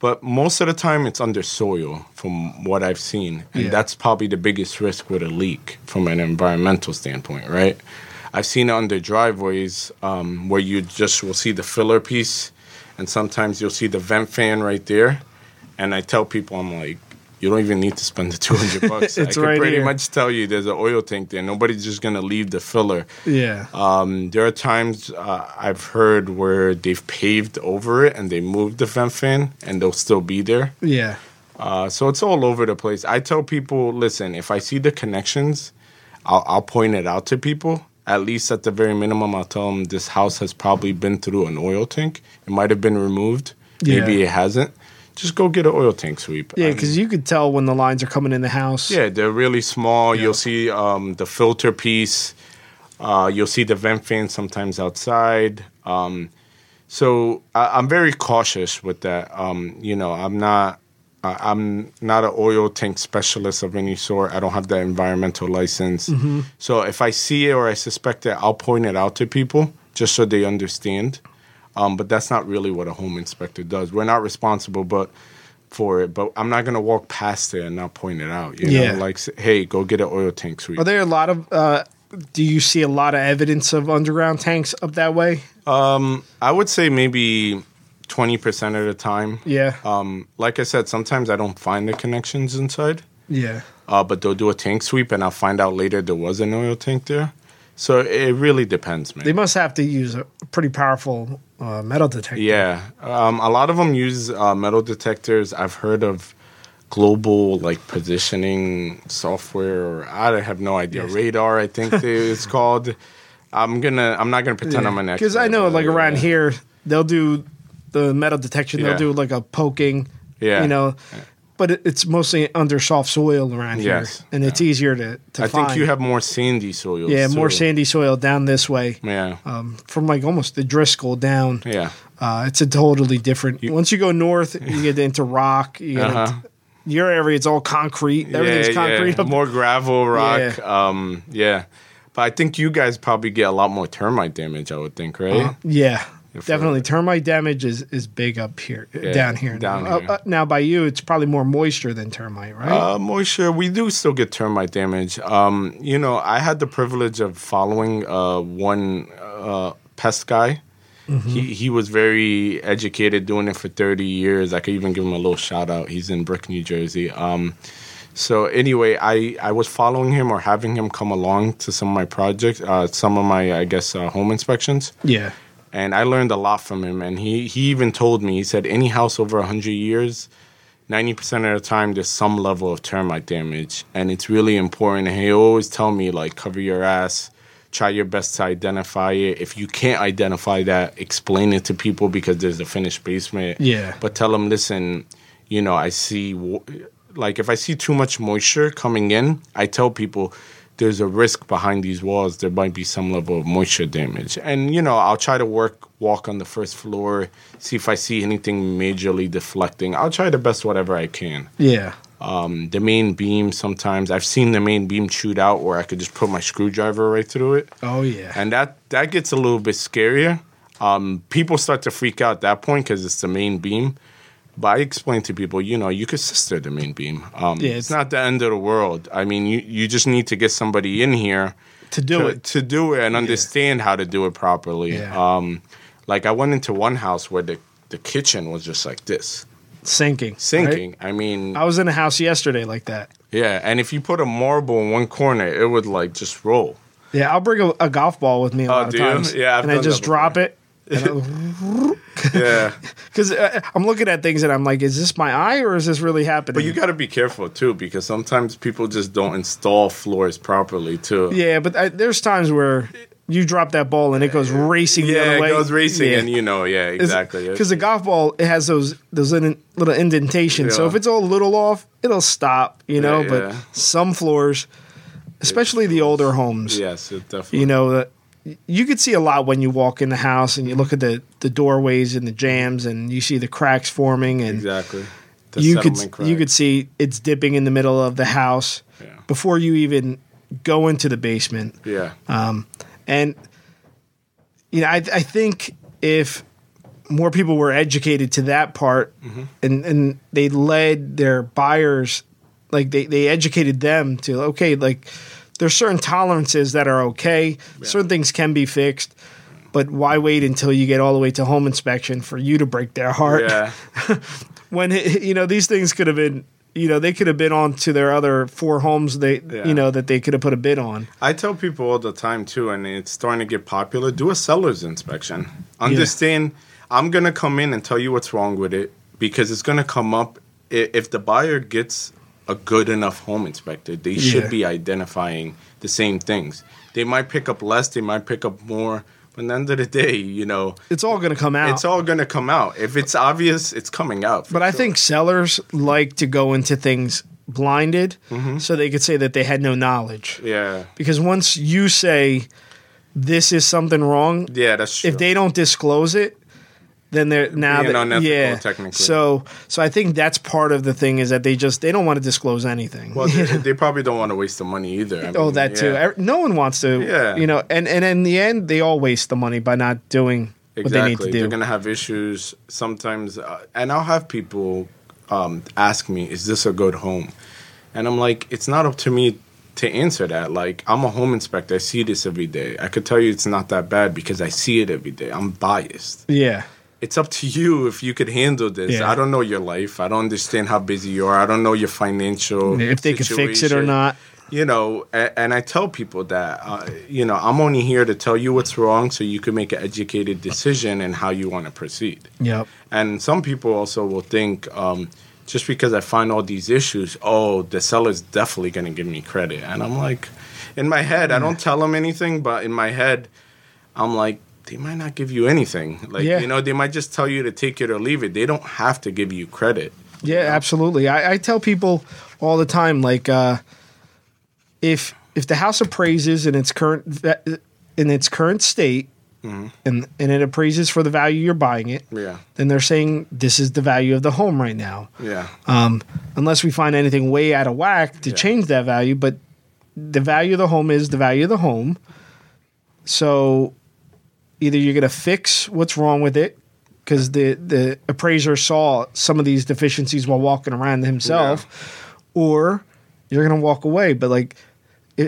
but most of the time, it's under soil, from what I've seen, and Yeah. that's probably the biggest risk with a leak from an environmental standpoint, right? I've seen it under driveways um, where you just will see the filler piece, and sometimes you'll see the vent fan right there. And I tell people, I'm like, you don't even need to spend the 200 bucks. I It's can right pretty here. much tell you there's an oil tank there. Nobody's just going to leave the filler. yeah. Um, there are times uh, I've heard where they've paved over it and they moved the vent fan and they'll still be there. yeah. Uh, so it's all over the place. I tell people, listen, if I see the connections, I'll, I'll point it out to people. At least at the very minimum, I'll tell them this house has probably been through an oil tank. It might have been removed. Yeah. Maybe it hasn't. Just go get an oil tank sweep. Yeah, because you could tell when the lines are coming in the house. yeah, they're really small. Yeah. You'll see um, the filter piece. Uh, you'll see the vent fan sometimes outside. Um, so I, I'm very cautious with that. Um, you know, I'm not. I- I'm not an oil tank specialist of any sort. I don't have that environmental license. Mm-hmm. So if I see it or I suspect it, I'll point it out to people just so they understand. Um, but that's not really what a home inspector does. We're not responsible, but for it. But I'm not gonna walk past it and not point it out. You Yeah. know, like hey, go get an oil tank sweep. Are there a lot of? Uh, do you see a lot of evidence of underground tanks up that way? I would say maybe twenty percent of the time. Yeah. Um, like I said, sometimes I don't find the connections inside. yeah. Uh, but they'll do a tank sweep, and I'll find out later there was an oil tank there. So it really depends, man. They must have to use a pretty powerful uh, metal detector. Yeah, um, a lot of them use uh, metal detectors. I've heard of global like positioning software, or I have no idea. Yes. Radar, I think it's called. I'm gonna. I'm not gonna pretend I'm an expert. Because I know, like around here, they'll do the metal detection. They'll do like a poking. Yeah. You know, but it, it's mostly under soft soil around Yes. here, and it's easier to to I find. think you have more sandy soil. yeah more sandy soil down this way. Yeah. Um, from like almost the Driscoll down, Yeah. uh, it's a totally different. Once you go north, you get into rock. You get Uh-huh. into, your area, it's all concrete. Everything's yeah, concrete. Yeah. More gravel, rock. Yeah. Um, yeah. But I think you guys probably get a lot more termite damage. I would think, right? Uh, yeah, definitely. uh, Termite damage is, is big up here, uh, Yeah, down here. down now. Uh, here. uh, now, by you, it's probably more moisture than termite, right? Uh, moisture, we do still get termite damage. Um, you know, I had the privilege of following uh, one uh, pest guy, He he was very educated, doing it for thirty years. I could even give him a little shout out. He's in Brick, New Jersey. Um, so anyway, I, I was following him or having him come along to some of my projects, uh, some of my I guess uh, home inspections, Yeah. And I learned a lot from him. And he he even told me he said any house over hundred years, ninety percent of the time there's some level of termite damage, and it's really important. And he always tell me like cover your ass. Try your best to identify it. If you can't identify that, explain it to people because there's a finished basement. Yeah. But tell them, listen, you know, I see, like, if I see too much moisture coming in, I tell people there's a risk behind these walls. There might be some level of moisture damage. And, you know, I'll try to work, walk on the first floor, see if I see anything majorly deflecting. I'll try the best whatever I can. Yeah. Um, the main beam, sometimes I've seen the main beam chewed out where I could just put my screwdriver right through it Oh yeah. and that that gets a little bit scarier. Um, people start to freak out at that point because it's the main beam. But I explain to people, you know, you could sister the main beam. Um, Yeah, it's, it's- not the end of the world. I mean, you, you just need to get somebody in here to do to, it. to do it and understand how to do it properly. Yeah. Um, like I went into one house where the, the kitchen was just like this, Sinking. right? sinking. I mean, I was in a house yesterday like that. yeah. And if you put a marble in one corner, it would like just roll. Yeah, I'll bring a, a golf ball with me a Oh, lot of do times. Yeah, I've and I just drop it. Yeah. Because uh, I'm looking at things and I'm like, is this my eye or is this really happening? But you got to be careful too, because sometimes people just don't install floors properly too. yeah, but I, there's times where you drop that ball and it goes racing the yeah, other it goes racing, Yeah. and you know, yeah, exactly. Because the golf ball, it has those those little indentations. So if it's all a little off, it'll stop. You know, Yeah, but yeah. some floors, especially the older homes, yes, it definitely. you know that you could see a lot when you walk in the house and you look at the, the doorways and the jambs and you see the cracks forming and exactly. The you could crack. you could see it's dipping in the middle of the house Yeah. before you even go into the basement Yeah. and you know I I think if more people were educated to that part Mm-hmm. and and they led their buyers like they they educated them to okay like there's certain tolerances that are okay certain things can be fixed but why wait until you get all the way to home inspection for you to break their heart yeah. when you know these things could have been you know they could have been on to their other four homes they Yeah. you know that they could have put a bid on I tell people all the time too, and it's starting to get popular. Do a seller's inspection. Understand? I'm gonna come in and tell you what's wrong with it because it's gonna come up if the buyer gets a good enough home inspector. They Yeah. should be identifying the same things. They might pick up less. They might pick up more. But at the end of the day, you know, it's all going to come out it's all gonna come out. If it's obvious, it's coming out. but i think sellers like to go into things blinded mm-hmm. so they could say that they had no knowledge yeah, because once you say this is something wrong yeah, that's true. if they don't disclose it then they're now Being that, unethical, yeah technically. so so i think that's part of the thing is that they just they don't want to disclose anything well, they, they probably don't want to waste the money either. I Oh, mean, that too. yeah. Ev- No one wants to, Yeah. you know, and, and in the end, they all waste the money by not doing what they need to do They're going to have issues sometimes. Uh, and I'll have people um, ask me, is this a good home? And I'm like, it's not up to me to answer that. Like, I'm a home inspector. I see this every day. I could tell you it's not that bad because I see it every day. I'm biased. yeah. It's up to you if you could handle this. Yeah. I don't know your life. I don't understand how busy you are. I don't know your financial If they can fix it or not. you know and, and i tell people that uh, you know i'm only here to tell you what's wrong so you can make an educated decision and how you want to proceed Yep. and some people also will think um, just because i find all these issues oh the seller's definitely going to give me credit and i'm like in my head i don't tell them anything but in my head i'm like they might not give you anything like Yeah. you know they might just tell you to take it or leave it they don't have to give you credit Yeah, absolutely. I, I tell people all the time, like, uh, if if the house appraises in its current in its current state, and and it appraises for the value you're buying it, yeah then they're saying this is the value of the home right now. yeah um, unless we find anything way out of whack to Yeah. change that value. But the value of the home is the value of the home. So either you're going to fix what's wrong with it because the, the appraiser saw some of these deficiencies while walking around himself, or you're going to walk away. But like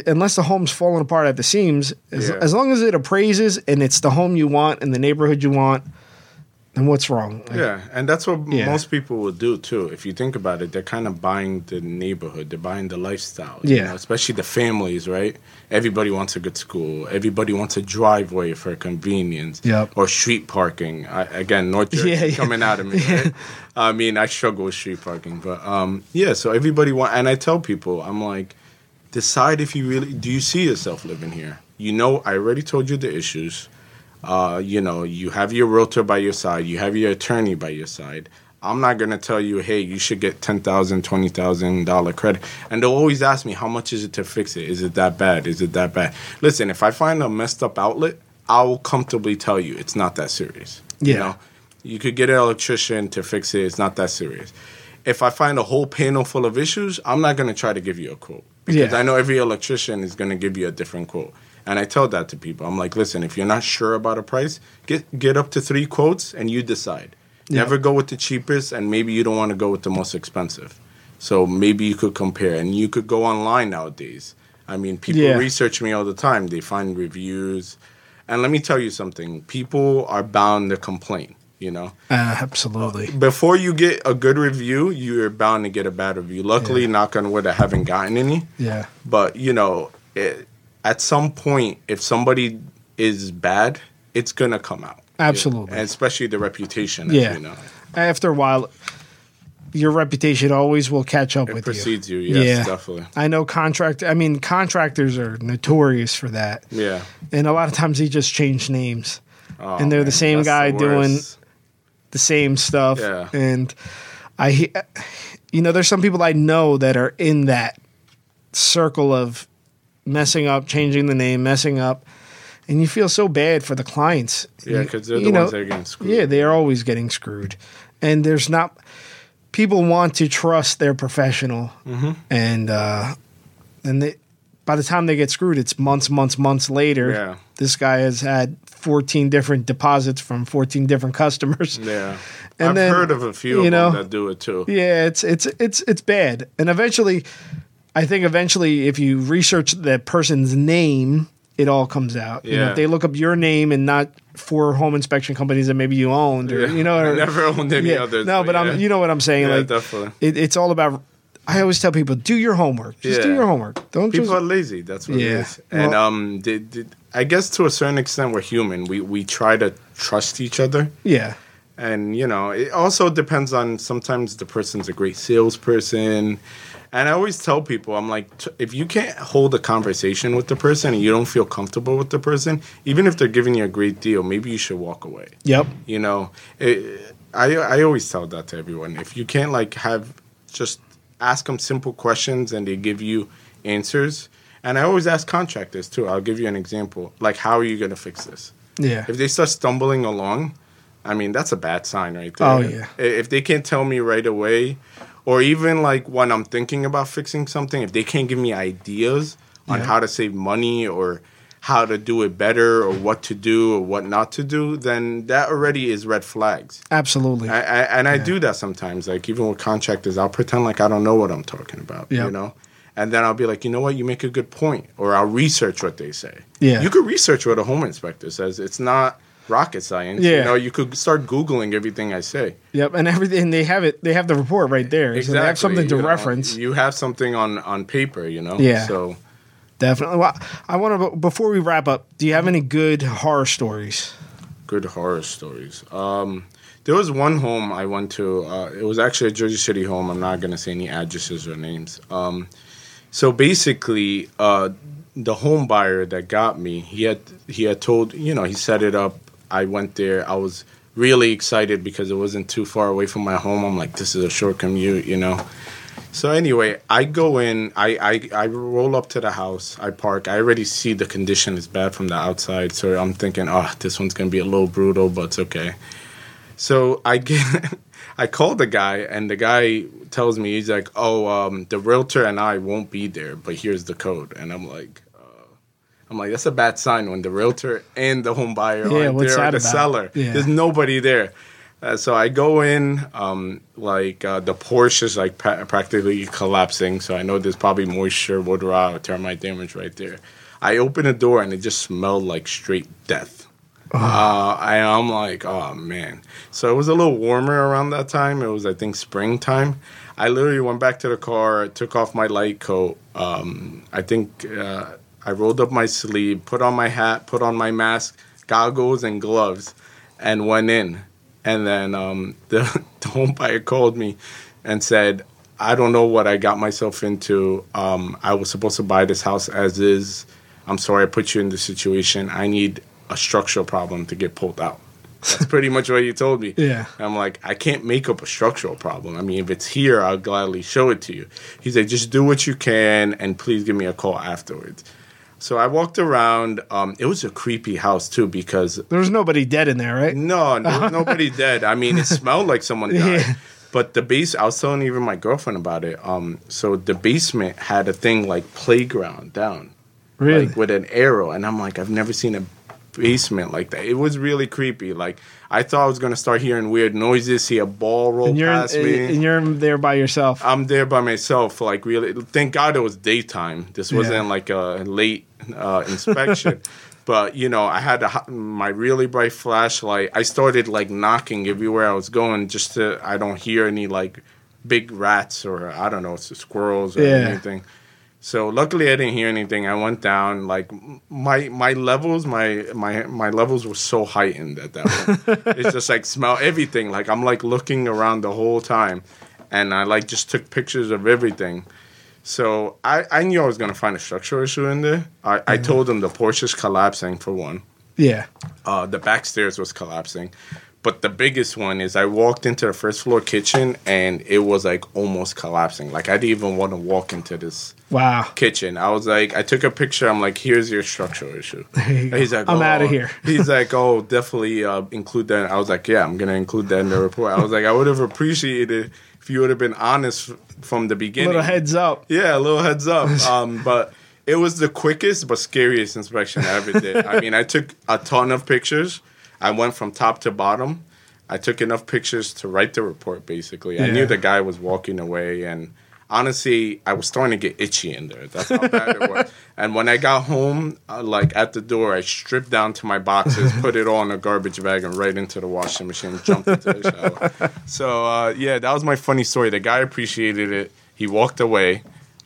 unless the home's falling apart at the seams, as, Yeah. as long as it appraises and it's the home you want and the neighborhood you want, then what's wrong? Like, Yeah, and that's what Yeah. most people will do too. If you think about it, they're kind of buying the neighborhood, they're buying the lifestyle. you Yeah. know, especially the families, right? Everybody wants a good school. Everybody wants a driveway for convenience. Yep. Or street parking. I, again, North Jersey Yeah, yeah. coming out of me. Right? I mean, I struggle with street parking, but um, yeah. So everybody want, and I tell people, I'm like, decide if you really do. You see yourself living here? You know, I already told you the issues uh, you know, you have your realtor by your side, you have your attorney by your side. I'm not gonna tell you, hey, you should get ten thousand, twenty thousand dollar credit. And they'll always ask me, how much is it to fix it? Is it that bad? Is it that bad? Listen, if I find a messed up outlet, I will comfortably tell you it's not that serious. Yeah. You know, you could get an electrician to fix it. It's not that serious. If I find a whole panel full of issues, I'm not gonna try to give you a quote because Yeah. I know every electrician is gonna give you a different quote. And I tell that to people. I'm like, listen, if you're not sure about a price, get get up to three quotes and you decide. Yeah. Never go with the cheapest, and maybe you don't want to go with the most expensive. So maybe you could compare, and you could go online nowadays. I mean, people Yeah. research me all the time. They find reviews, and let me tell you something: people are bound to complain. You know, Uh, absolutely. before you get a good review, you're bound to get a bad review. Luckily, Yeah. knock on wood, I haven't gotten any. Yeah. But you know, it, at some point, if somebody is bad, it's gonna come out. Absolutely. and especially the reputation. As Yeah. you know, After a while, your reputation always will catch up it with precedes you. you. Yes, definitely. I know contract. I mean, contractors are notorious for that, Yeah. and a lot of times they just change names. Oh, And they're the same guy the doing- the same stuff. Yeah. And I, you know, there's some people I know that are in that circle of messing up, changing the name, messing up, and you feel so bad for the clients. Yeah, because they're the you know, ones that are getting screwed. Yeah, they are always getting screwed, and there's not. People want to trust their professional, Mm-hmm. and uh, and they, by the time they get screwed, it's months, months, months later. Yeah. This guy has had 14 different deposits from 14 different customers. Yeah. And I've then, heard of a few you of know, them that do it too. Yeah, it's it's it's it's bad. And eventually, I think eventually, if you research that person's name, it all comes out. You know, Yeah. if they look up your name and not four home inspection companies that maybe you owned, or Yeah. you know, I never owned any yeah, others. No, but yeah. I'm you know what I'm saying. Yeah, like definitely. it, it's all about. I always tell people, do your homework. Just do your homework. Don't People just. are lazy. That's what Yeah. it is. And Well- um, they, they, I guess to a certain extent, we're human. We we try to trust each other. yeah, and you know it also depends on sometimes the person's a great salesperson and i always tell people i'm like t- if you can't hold a conversation with the person and you don't feel comfortable with the person even if they're giving you a great deal maybe you should walk away. Yep, you know it, i i always tell that to everyone. If you can't like have just ask them simple questions and they give you answers. And i always ask contractors too. I'll give you an example like how are you going to fix this? Yeah, if they start stumbling along, I mean that's a bad sign right oh, there. Oh, yeah. If they can't tell me right away, or even like when I'm thinking about fixing something, if they can't give me ideas on how to save money or how to do it better or what to do or what not to do, then that already is red flags. absolutely. I, I, and I do that sometimes. Like even with contractors, I'll pretend like I don't know what I'm talking about. Yep. You know, and then I'll be like, you know what, you make a good point, or I'll research what they say. Yeah. you could research what a home inspector says. It's not rocket science. Yeah. you know, you could start googling everything I say. Yep, and everything they have it. They have the report right there. So they have something to you know. reference. You have something on on paper. You know. Yeah. So Definitely. Well, I want to before we wrap up. Do you have any good horror stories? good horror stories. Um, there was one home I went to. Uh, it was actually a Jersey City home. I'm not going to say any addresses or names. Um, so basically, uh, the home buyer that got me, he had he had told you know he set it up. I went there. I was really excited because it wasn't too far away from my home. I'm like, this is a short commute, you know. So anyway, I go in, I, I I roll up to the house, I park. I already see the condition is bad from the outside, so I'm thinking, oh, this one's gonna be a little brutal, but it's okay. So I get, I call the guy, and the guy tells me he's like, oh, um, the realtor and I won't be there, but here's the code, and I'm like. Uh, I'm like, that's a bad sign when the realtor and the home buyer Yeah, aren't what's there, or the about? seller. Yeah. There's nobody there. Uh, so I go in, um, like uh, the porch is like pra- practically collapsing. So I know there's probably moisture, wood rot, or termite damage right there. I open the door and it just smelled like straight death. Uh, I, I'm like, oh man. So it was a little warmer around that time. It was, I think, springtime. I literally went back to the car, took off my light coat. Um, I think uh, I rolled up my sleeve, put on my hat, put on my mask, goggles, and gloves, and went in. And then um, the, the home buyer called me and said, I don't know what I got myself into. Um, I was supposed to buy this house as is. I'm sorry I put you in this situation. I need a structural problem to get pulled out. That's pretty much what he told me. Yeah. I'm like, I can't make up a structural problem. I mean, if it's here, I'll gladly show it to you. He said, just do what you can and please give me a call afterwards. So I walked around. Um, it was a creepy house too because There was nobody dead in there, right? no, no nobody dead. I mean, it smelled like someone died. Yeah. But the base, I was telling even my girlfriend about it. Um, so the basement had a thing like playground down, Really? like with an arrow, and I'm like, I've never seen a basement like that. It was really creepy. Like I thought I was gonna start hearing weird noises, see a ball roll and you're past me. and you're there by yourself. I'm there by myself. Like really, thank God it was daytime. This wasn't Yeah. like a late uh, inspection. but you know, I had a, my really bright flashlight. I started like knocking everywhere I was going, just to I don't hear any like big rats or I don't know, squirrels or Yeah. anything. So luckily I didn't hear anything. I went down like my my levels my my my levels were so heightened at that point. it's just like smell everything. Like I'm like looking around the whole time, and I like just took pictures of everything. So I I knew I was gonna find a structural issue in there. I, I told them the porch is collapsing for one. yeah. Uh, the back stairs was collapsing. But the biggest one is I walked into the first floor kitchen and it was like almost collapsing. Like I didn't even want to walk into this Wow. kitchen. I was like, I took a picture. I'm like, here's your structural issue. you. He's like, I'm "Oh." of here. he's like, oh, definitely uh, include that. I was like, yeah, I'm gonna include that in the report. I was like, I would have appreciated you would have been honest from the beginning. Little heads up. Yeah, a little heads up. Um, but it was the quickest but scariest inspection I ever did. I mean, I took a ton of pictures. I went from top to bottom. I took enough pictures to write the report. Basically, I knew the guy was walking away, and honestly, I was starting to get itchy in there. That's how bad it was. And when I got home, uh, like at the door, I stripped down to my boxes, put it all in a garbage bag, and right into the washing machine. Jumped into the shower. So uh, yeah, that was my funny story. The guy appreciated it. He walked away.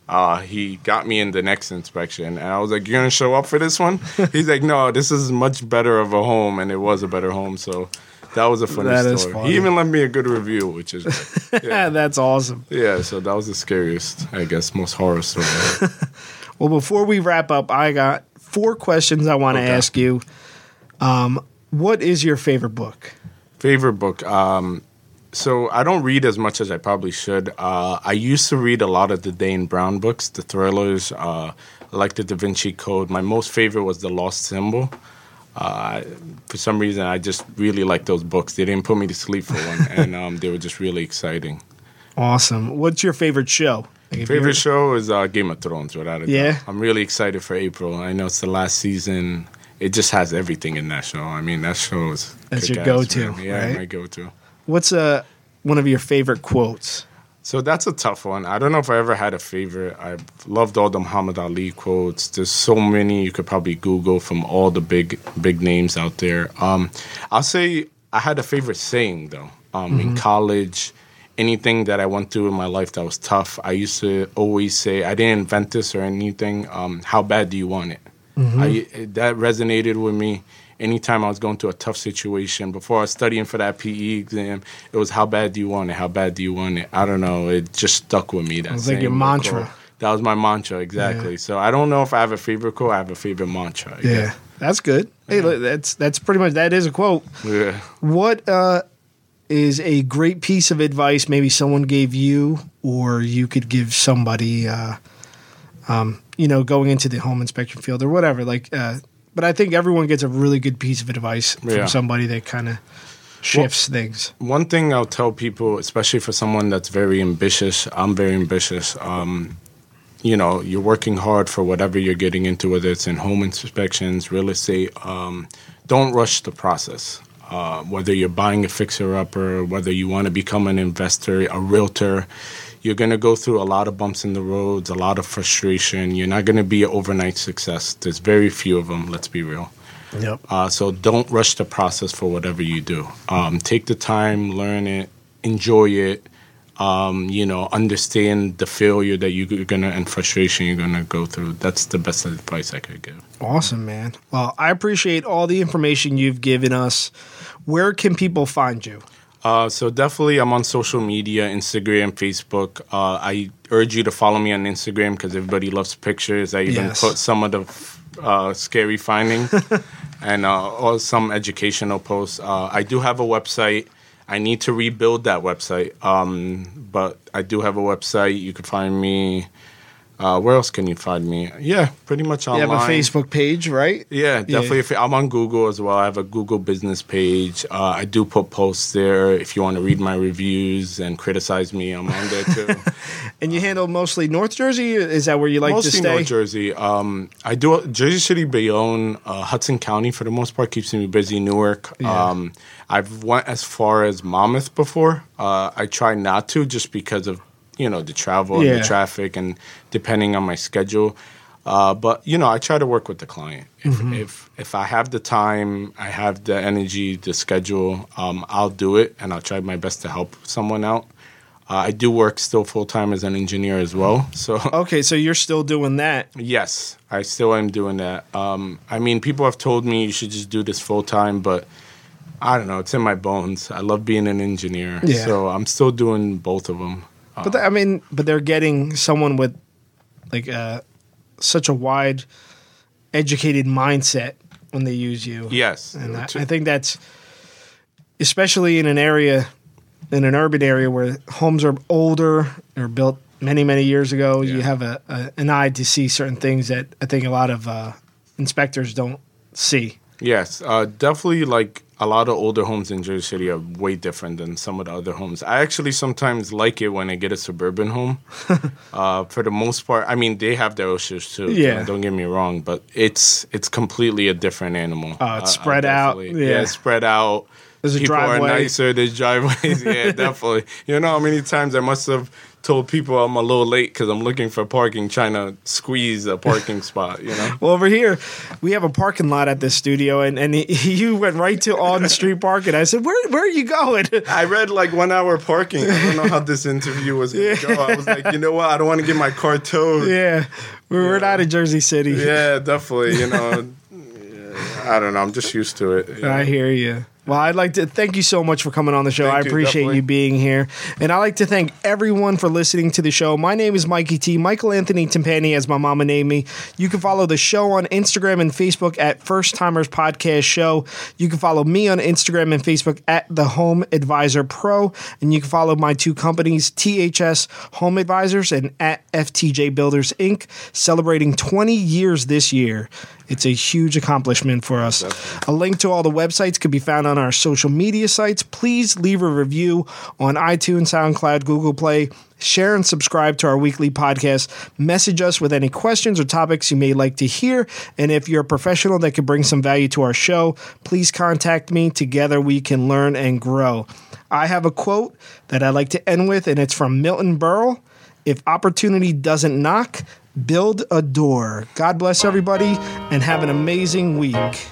Uh, he got me in the next inspection, and I was like, "You're gonna show up for this one?" He's like, "No, this is much better of a home, and it was a better home." So that was a funny That story. funny. He even left me a good review, which is Yeah, that's awesome. yeah. So that was the scariest, I guess, most horror story. Well, before we wrap up, I got four questions I want to Okay. ask you. Um, what is your favorite book? Favorite book. Um, so I don't read as much as I probably should. Uh, I used to read a lot of the Dan Brown books, the thrillers. Uh, I like the Da Vinci Code. My most favorite was The Lost Symbol. Uh, for some reason, I just really like those books. They didn't put me to sleep for one, and um, they were just really exciting. Awesome. What's your favorite show? Like, Favorite show is uh, Game of Thrones, without a Yeah? doubt. I'm really excited for April. I know it's the last season. It just has everything in that show. I mean, that show is That's your go-to, man. Yeah, right? my go-to. What's uh, one of your favorite quotes? So that's a tough one. I don't know if I ever had a favorite. I've loved all the Muhammad Ali quotes. There's so many you could probably Google from all the big big names out there. Um, I'll say I had a favorite saying though. Um, In college, anything that I went through in my life that was tough, I used to always say, I didn't invent this or anything. Um, how bad do you want it? I, that resonated with me. Anytime I was going through a tough situation, before I was studying for that PE exam, it was how bad do you want it? How bad do you want it? I don't know. It just stuck with me. That was like your mantra. quote. That was my mantra exactly. So I don't know if I have a favorite quote. I have a favorite mantra. I guess. that's good. Hey, look, that's that's pretty much that is a quote. Yeah. What uh, is a great piece of advice maybe someone gave you, or you could give somebody, uh, um, you know, going into the home inspection field or whatever? Like, uh, but I think everyone gets a really good piece of advice from Yeah. somebody that kind of shifts things. One thing I'll tell people, especially for someone that's very ambitious, I'm very ambitious. Um, you know, you're working hard for whatever you're getting into, whether it's in home inspections, real estate. Um, don't rush the process. uh, whether you're buying a fixer upper, whether you want to become an investor, a realtor, you're going to go through a lot of bumps in the roads, a lot of frustration. You're not going to be an overnight success. There's very few of them, let's be real. Yep. Uh, so don't rush the process for whatever you do. Um, take the time, learn it, enjoy it. Um, you know, understand the failure that you're gonna and frustration you're gonna go through. That's the best advice I could give. Awesome, man. Well, I appreciate all the information you've given us. Where can people find you? Uh, so definitely, I'm on social media, Instagram, Facebook. Uh, I urge you to follow me on Instagram because everybody loves pictures. I even Yes. put some of the uh, scary findings and uh, or some educational posts. Uh, I do have a website. I need to rebuild that website, um, but I do have a website. You can find me. Uh, where else can you find me? Yeah, pretty much You online. have a Facebook page, right? Yeah, definitely. If I'm on Google as well. I have a Google business page. Uh, I do put posts there. If you want to read my reviews and criticize me, I'm on there too. And you handle mostly North Jersey? Is that where you like Mostly to stay? Mostly North Jersey. Um, I do Jersey City, Bayonne, uh, Hudson County for the most part keeps me busy. Newark. Yeah. Um, I've went as far as Monmouth before. Uh, I try not to just because of you know the travel and the traffic and depending on my schedule. Uh, but you know, I try to work with the client. If Mm-hmm. if if I have the time, I have the energy, the schedule, um, I'll do it, and I'll try my best to help someone out. Uh, I do work still full time as an engineer as well, so Okay, so you're still doing that. Yes, I still am doing that. Um, I mean, people have told me you should just do this full time, but I don't know. It's in my bones. I love being an engineer, Yeah. so I'm still doing both of them. But I mean, but they're getting someone with like uh, such a wide, educated mindset when they use you. Yes, and I, I think that's especially in an area, in an urban area where homes are older or built many many years ago. You have a, a an eye to see certain things that I think a lot of uh, inspectors don't see. yes, uh, definitely. Like a lot of older homes in Jersey City are way different than some of the other homes. I actually sometimes like it when I get a suburban home. uh, for the most part, I mean they have their issues too. Yeah. don't get me wrong, but it's it's completely a different animal. Oh, it's I- I spread out, definitely- yeah. spread out. There's a people driveway. are nicer. There's driveways. Yeah, definitely. You know how many times I must have told people I'm a little late because I'm looking for parking, trying to squeeze a parking spot. You know. Well, over here, we have a parking lot at this studio, and, and you went right to on the street parking. I said, "Where where are you going?" I read like one hour parking. I don't know how this interview was going to go. I was like, you know what? I don't want to get my car towed. yeah, we we're not in Jersey City. Yeah, definitely. You know, I don't know. I'm just used to it. I know. hear you. Well, I'd like to thank you so much for coming on the show. Thank I you, appreciate definitely. you being here. And I'd like to thank everyone for listening to the show. My name is Mikey T. Michael Anthony Timpani, as my mama named me. You can follow the show on Instagram and Facebook at First Timers Podcast Show. You can follow me on Instagram and Facebook at The Home Advisor Pro. And you can follow my two companies, THS Home Advisors and at FTJ Builders Inc., celebrating 20 years this year. It's a huge accomplishment for us. A link to all the websites could be found on our social media sites. Please leave a review on iTunes, SoundCloud, Google Play. Share and subscribe to our weekly podcast. Message us with any questions or topics you may like to hear. And if you're a professional that could bring some value to our show, please contact me. Together we can learn and grow. I have a quote that I like to end with, and it's from Milton Berle. If opportunity doesn't knock, build a door. God bless everybody and have an amazing week.